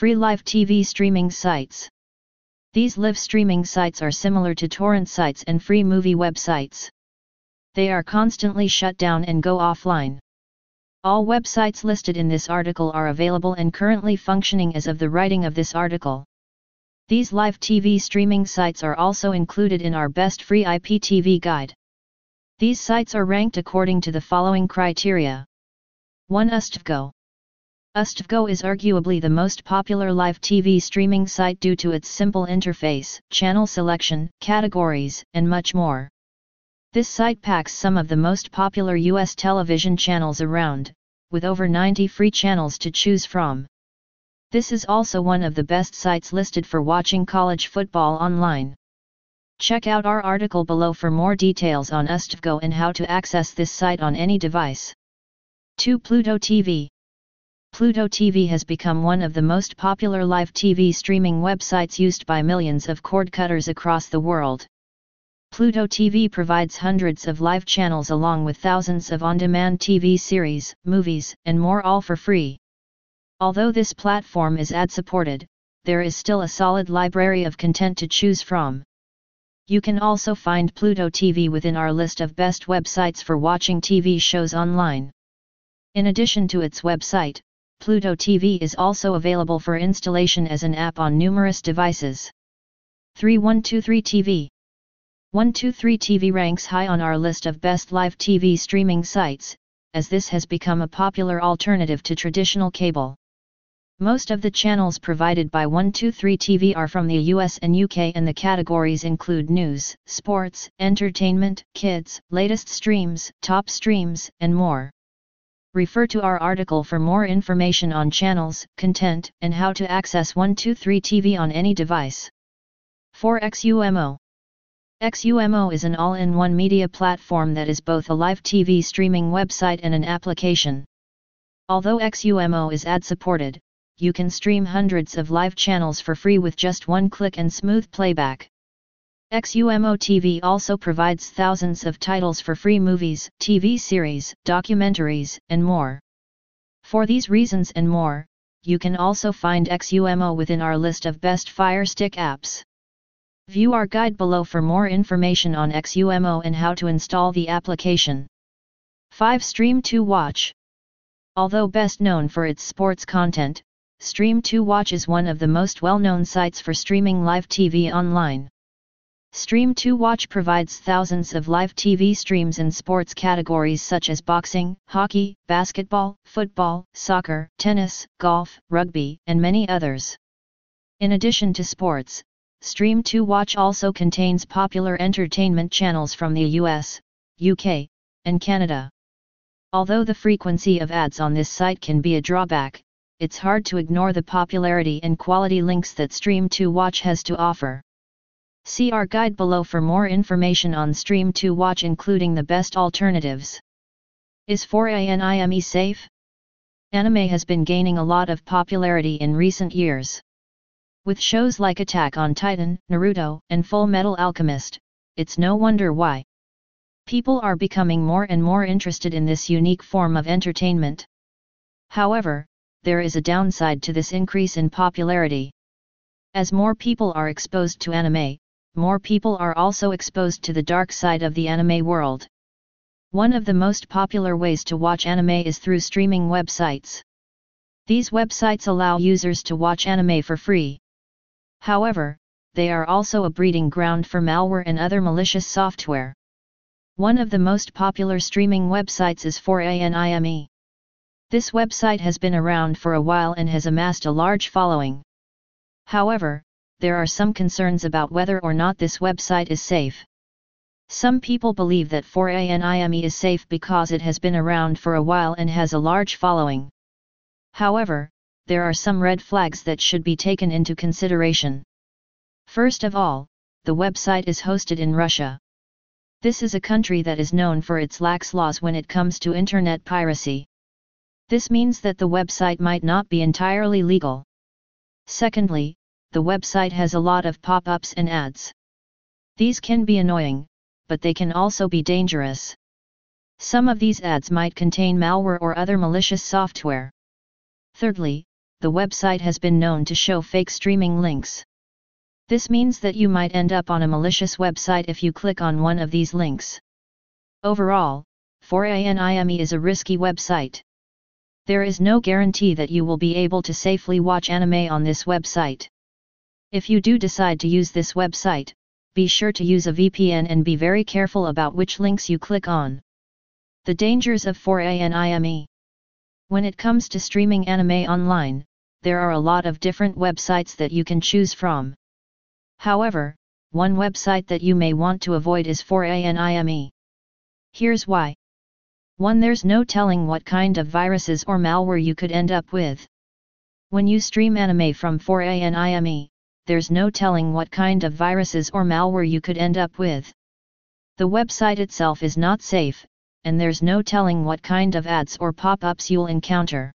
Free live TV streaming sites. These live streaming sites are similar to torrent sites and free movie websites. They are constantly shut down and go offline. All websites listed in this article are available and currently functioning as of the writing of this article. These live TV streaming sites are also included in our best free IPTV guide. These sites are ranked according to the following criteria. 1. USTVGO. USTVGO is arguably the most popular live TV streaming site due to its simple interface, channel selection, categories, and much more. This site packs some of the most popular US television channels around, with over 90 free channels to choose from. This is also one of the best sites listed for watching college football online. Check out our article below for more details on USTVGO and how to access this site on any device. 2. Pluto TV Pluto TV has become one of the most popular live TV streaming websites used by millions of cord cutters across the world. Pluto TV provides hundreds of live channels along with thousands of on-demand TV series, movies, and more all for free. Although this platform is ad-supported, there is still a solid library of content to choose from. You can also find Pluto TV within our list of best websites for watching TV shows online. In addition to its website, Pluto TV is also available for installation as an app on numerous devices. 3123 TV 123 TV ranks high on our list of best live TV streaming sites, as this has become a popular alternative to traditional cable. Most of the channels provided by 123 TV are from the US and UK and the categories include news, sports, entertainment, kids, latest streams, top streams, and more. Refer to our article for more information on channels, content, and how to access 123 TV on any device. 4 XUMO XUMO is an all-in-one media platform that is both a live TV streaming website and an application. Although XUMO is ad-supported, you can stream hundreds of live channels for free with just one click and smooth playback. XUMO TV also provides thousands of titles for free movies, TV series, documentaries, and more. For these reasons and more, you can also find XUMO within our list of best Fire Stick apps. View our guide below for more information on XUMO and how to install the application. 5. Stream 2 Watch Although best known for its sports content, Stream2Watch is one of the most well-known sites for streaming live TV online. Stream2Watch provides thousands of live TV streams in sports categories such as boxing, hockey, basketball, football, soccer, tennis, golf, rugby, and many others. In addition to sports, Stream2Watch also contains popular entertainment channels from the US, UK, and Canada. Although the frequency of ads on this site can be a drawback, it's hard to ignore the popularity and quality links that Stream2Watch has to offer. See our guide below for more information on Stream2Watch including the best alternatives. Is 4anime safe? Anime has been gaining a lot of popularity in recent years. With shows like Attack on Titan, Naruto, and Full Metal Alchemist, it's no wonder why. People are becoming more and more interested in this unique form of entertainment. However, there is a downside to this increase in popularity. As more people are exposed to anime, more people are also exposed to the dark side of the anime world. One of the most popular ways to watch anime is through streaming websites. These websites allow users to watch anime for free. However, they are also a breeding ground for malware and other malicious software. One of the most popular streaming websites is 4anime. This website has been around for a while and has amassed a large following. However, there are some concerns about whether or not this website is safe. Some people believe that 4anime is safe because it has been around for a while and has a large following. However, there are some red flags that should be taken into consideration. First of all, the website is hosted in Russia. This is a country that is known for its lax laws when it comes to internet piracy. This means that the website might not be entirely legal. Secondly, the website has a lot of pop-ups and ads. These can be annoying, but they can also be dangerous. Some of these ads might contain malware or other malicious software. Thirdly, the website has been known to show fake streaming links. This means that you might end up on a malicious website if you click on one of these links. Overall, 4ANIME is a risky website. There is no guarantee that you will be able to safely watch anime on this website. If you do decide to use this website, be sure to use a VPN and be very careful about which links you click on. The dangers of 4ANIME When it comes to streaming anime online, there are a lot of different websites that you can choose from. However, one website that you may want to avoid is 4ANIME. Here's why. 1. There's no telling what kind of viruses or malware you could end up with. When you stream anime from 4ANIME, there's no telling what kind of viruses or malware you could end up with. The website itself is not safe, and there's no telling what kind of ads or pop-ups you'll encounter.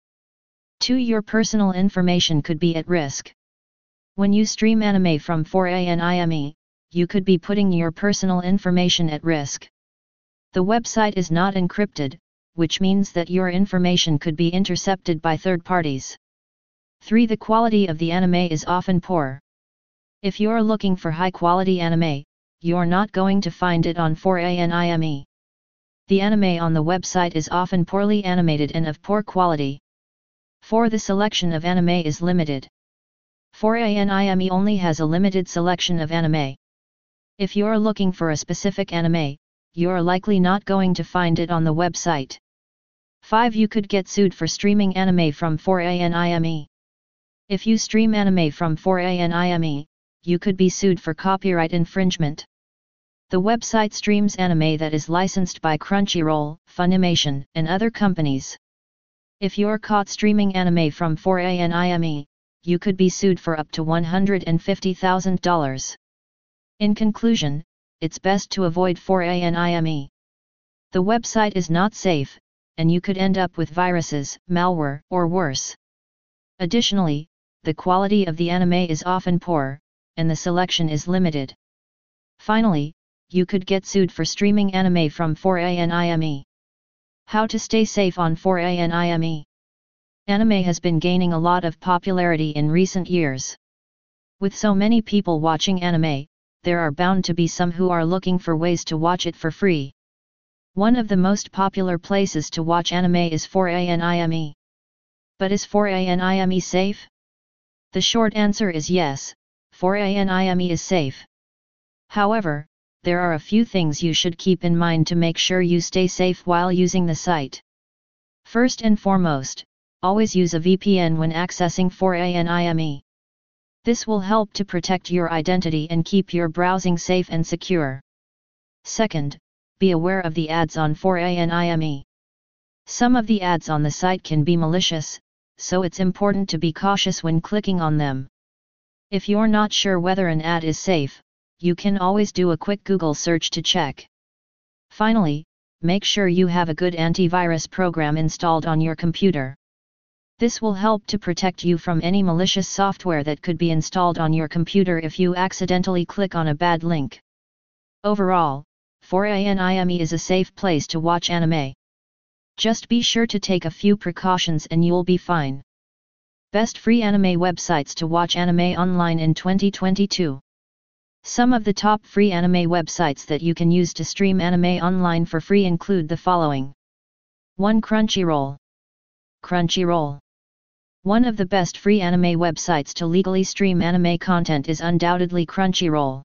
2. Your personal information could be at risk. When you stream anime from 4ANIME, you could be putting your personal information at risk. The website is not encrypted, which means that your information could be intercepted by third parties. 3. The quality of the anime is often poor. If you're looking for high quality anime, you're not going to find it on 4ANIME. The anime on the website is often poorly animated and of poor quality. 4. The selection of anime is limited. 4ANIME only has a limited selection of anime. If you're looking for a specific anime, you're likely not going to find it on the website. 5. You could get sued for streaming anime from 4ANIME. If you stream anime from 4ANIME, you could be sued for copyright infringement. The website streams anime that is licensed by Crunchyroll, Funimation, and other companies. If you're caught streaming anime from 4ANIME, you could be sued for up to $150,000. In conclusion, it's best to avoid 4ANIME. The website is not safe, and you could end up with viruses, malware, or worse. Additionally, the quality of the anime is often poor, and the selection is limited. Finally, you could get sued for streaming anime from 4ANIME. How to stay safe on 4ANIME Anime has been gaining a lot of popularity in recent years. With so many people watching anime, there are bound to be some who are looking for ways to watch it for free. One of the most popular places to watch anime is 4ANIME. But is 4ANIME safe? The short answer is yes, 4ANIME is safe. However, there are a few things you should keep in mind to make sure you stay safe while using the site. First and foremost, always use a VPN when accessing 4ANIME. This will help to protect your identity and keep your browsing safe and secure. Second, be aware of the ads on 4ANIME. Some of the ads on the site can be malicious, so it's important to be cautious when clicking on them. If you're not sure whether an ad is safe, you can always do a quick Google search to check. Finally, make sure you have a good antivirus program installed on your computer. This will help to protect you from any malicious software that could be installed on your computer if you accidentally click on a bad link. Overall, 4ANIME is a safe place to watch anime. Just be sure to take a few precautions and you'll be fine. Best free anime websites to watch anime online in 2022. Some of the top free anime websites that you can use to stream anime online for free include the following 1. Crunchyroll. Crunchyroll. One of the best free anime websites to legally stream anime content is undoubtedly Crunchyroll.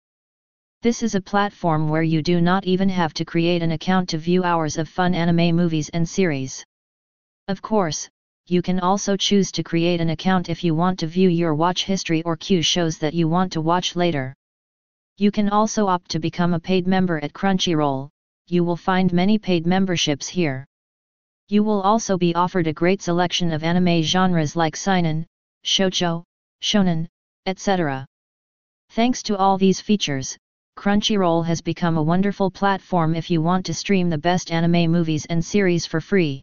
This is a platform where you do not even have to create an account to view hours of fun anime movies and series. Of course, you can also choose to create an account if you want to view your watch history or queue shows that you want to watch later. You can also opt to become a paid member at Crunchyroll, you will find many paid memberships here. You will also be offered a great selection of anime genres like seinen, shoujo, shonen, etc. Thanks to all these features, Crunchyroll has become a wonderful platform if you want to stream the best anime movies and series for free.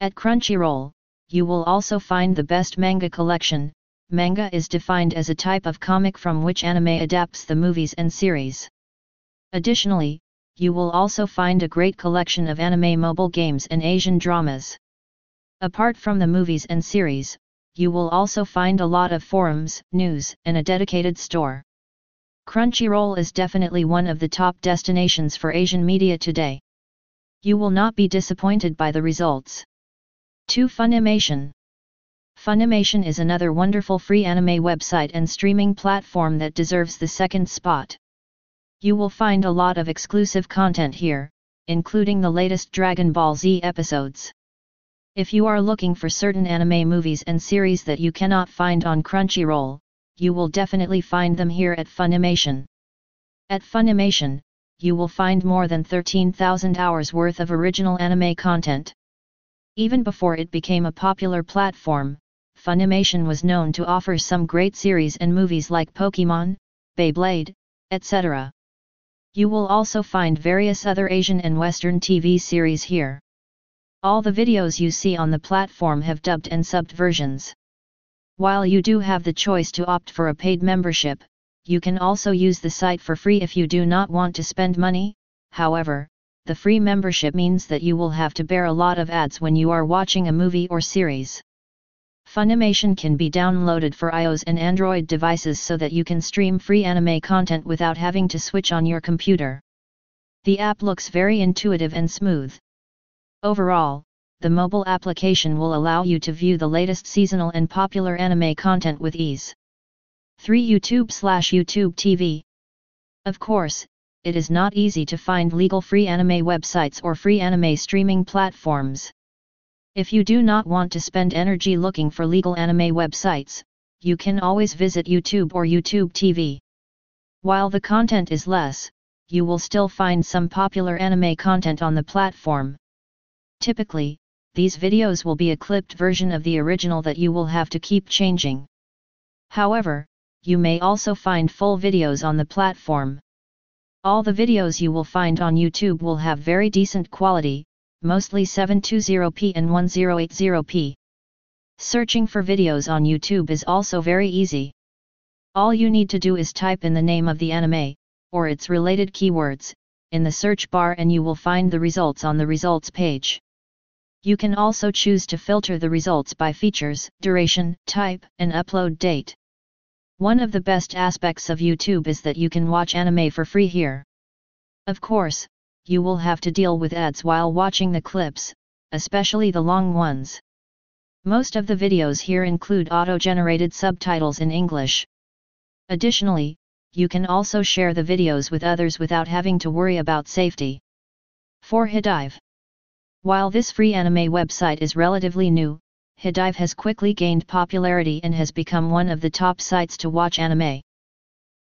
At Crunchyroll, you will also find the best manga collection. Manga is defined as a type of comic from which anime adapts the movies and series. Additionally, you will also find a great collection of anime mobile games and Asian dramas. Apart from the movies and series, you will also find a lot of forums, news, and a dedicated store. Crunchyroll is definitely one of the top destinations for Asian media today. You will not be disappointed by the results. 2. Funimation Funimation is another wonderful free anime website and streaming platform that deserves the second spot. You will find a lot of exclusive content here, including the latest Dragon Ball Z episodes. If you are looking for certain anime movies and series that you cannot find on Crunchyroll, you will definitely find them here at Funimation. At Funimation, you will find more than 13,000 hours worth of original anime content. Even before it became a popular platform, Funimation was known to offer some great series and movies like Pokemon, Beyblade, etc. You will also find various other Asian and Western TV series here. All the videos you see on the platform have dubbed and subbed versions. While you do have the choice to opt for a paid membership, you can also use the site for free if you do not want to spend money, however, the free membership means that you will have to bear a lot of ads when you are watching a movie or series. Funimation can be downloaded for iOS and Android devices so that you can stream free anime content without having to switch on your computer. The app looks very intuitive and smooth. Overall, the mobile application will allow you to view the latest seasonal and popular anime content with ease. 3. YouTube slash YouTube TV Of course, it is not easy to find legal free anime websites or free anime streaming platforms. If you do not want to spend energy looking for legal anime websites, you can always visit YouTube or YouTube TV. While the content is less, you will still find some popular anime content on the platform. Typically, these videos will be a clipped version of the original that you will have to keep changing. However, you may also find full videos on the platform. All the videos you will find on YouTube will have very decent quality, mostly 720p and 1080p. Searching for videos on YouTube is also very easy. All you need to do is type in the name of the anime, or its related keywords, in the search bar and you will find the results on the results page. You can also choose to filter the results by features, duration, type, and upload date. One of the best aspects of YouTube is that you can watch anime for free here. Of course, you will have to deal with ads while watching the clips, especially the long ones. Most of the videos here include auto-generated subtitles in English. Additionally, you can also share the videos with others without having to worry about safety. 4. HIDIVE while this free anime website is relatively new, Hidive has quickly gained popularity and has become one of the top sites to watch anime.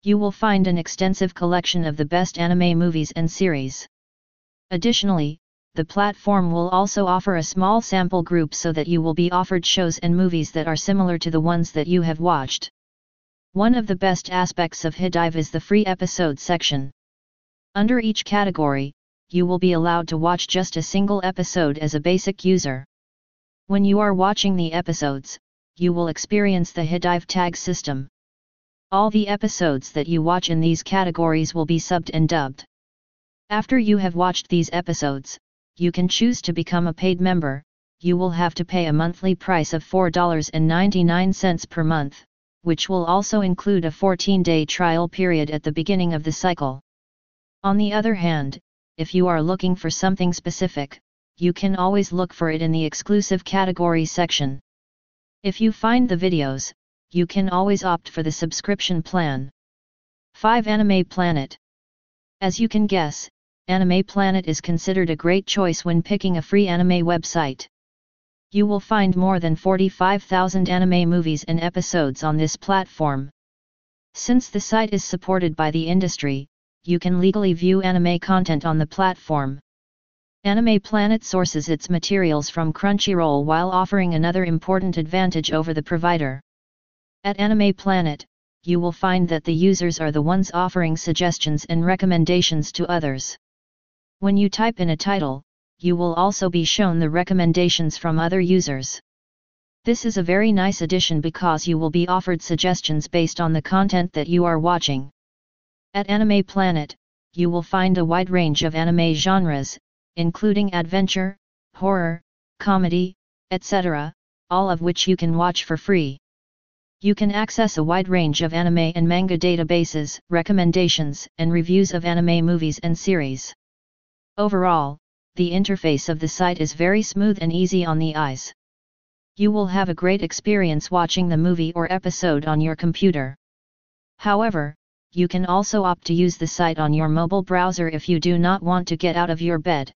You will find an extensive collection of the best anime movies and series. Additionally, the platform will also offer a small sample group so that you will be offered shows and movies that are similar to the ones that you have watched. One of the best aspects of Hidive is the free episode section. Under each category, you will be allowed to watch just a single episode as a basic user. When you are watching the episodes, you will experience the Hidive tag system. All the episodes that you watch in these categories will be subbed and dubbed. After you have watched these episodes, you can choose to become a paid member, you will have to pay a monthly price of $4.99 per month, which will also include a 14-day trial period at the beginning of the cycle. On the other hand, if you are looking for something specific, you can always look for it in the exclusive category section. If you find the videos, you can always opt for the subscription plan. 5 Anime Planet As you can guess, Anime Planet is considered a great choice when picking a free anime website. You will find more than 45,000 anime movies and episodes on this platform. Since the site is supported by the industry, you can legally view anime content on the platform. Anime Planet sources its materials from Crunchyroll while offering another important advantage over the provider. At Anime Planet, you will find that the users are the ones offering suggestions and recommendations to others. When you type in a title, you will also be shown the recommendations from other users. This is a very nice addition because you will be offered suggestions based on the content that you are watching. At Anime Planet, you will find a wide range of anime genres, including adventure, horror, comedy, etc., all of which you can watch for free. You can access a wide range of anime and manga databases, recommendations, and reviews of anime movies and series. Overall, the interface of the site is very smooth and easy on the eyes. You will have a great experience watching the movie or episode on your computer. However, you can also opt to use the site on your mobile browser if you do not want to get out of your bed.